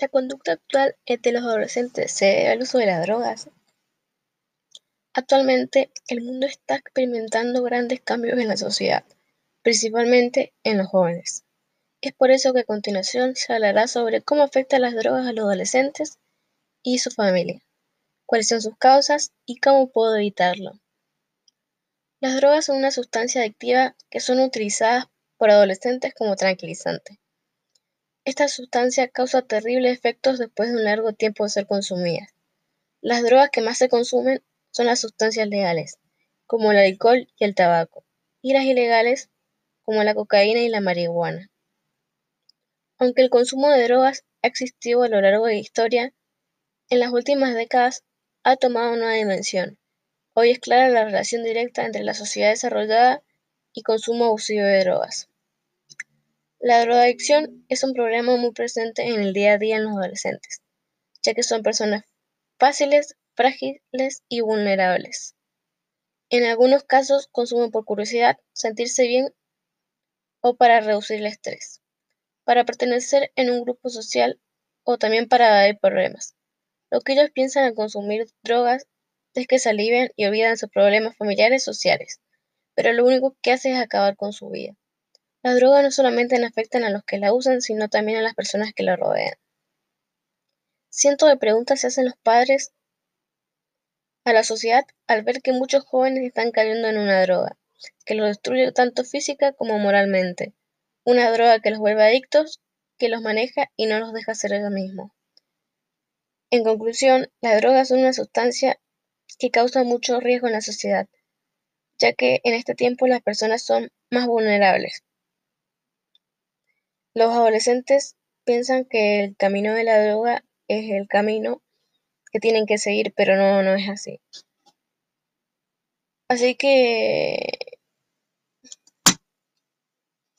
La conducta actual de los adolescentes se debe al uso de las drogas. Actualmente el mundo está experimentando grandes cambios en la sociedad, principalmente en los jóvenes. Es por eso que a continuación se hablará sobre cómo afectan las drogas a los adolescentes y su familia, cuáles son sus causas y cómo puedo evitarlo. Las drogas son una sustancia adictiva que son utilizadas por adolescentes como tranquilizante. Esta sustancia causa terribles efectos después de un largo tiempo de ser consumida. Las drogas que más se consumen son las sustancias legales, como el alcohol y el tabaco, y las ilegales, como la cocaína y la marihuana. Aunque el consumo de drogas ha existido a lo largo de la historia, en las últimas décadas ha tomado una dimensión. Hoy es clara la relación directa entre la sociedad desarrollada y consumo abusivo de drogas. La drogadicción es un problema muy presente en el día a día en los adolescentes, ya que son personas fáciles, frágiles y vulnerables. En algunos casos consumen por curiosidad, sentirse bien o para reducir el estrés, para pertenecer en un grupo social o también para dar problemas. Lo que ellos piensan al consumir drogas es que se alivian y olvidan sus problemas familiares sociales, pero lo único que hace es acabar con su vida. Las drogas no solamente afectan a los que la usan, sino también a las personas que la rodean. Cientos de preguntas se hacen los padres a la sociedad al ver que muchos jóvenes están cayendo en una droga, que los destruye tanto física como moralmente. Una droga que los vuelve adictos, que los maneja y no los deja ser ellos mismos. En conclusión, las drogas son una sustancia que causa mucho riesgo en la sociedad, ya que en este tiempo las personas son más vulnerables. Los adolescentes piensan que el camino de la droga es el camino que tienen que seguir, pero no, no es así. Así que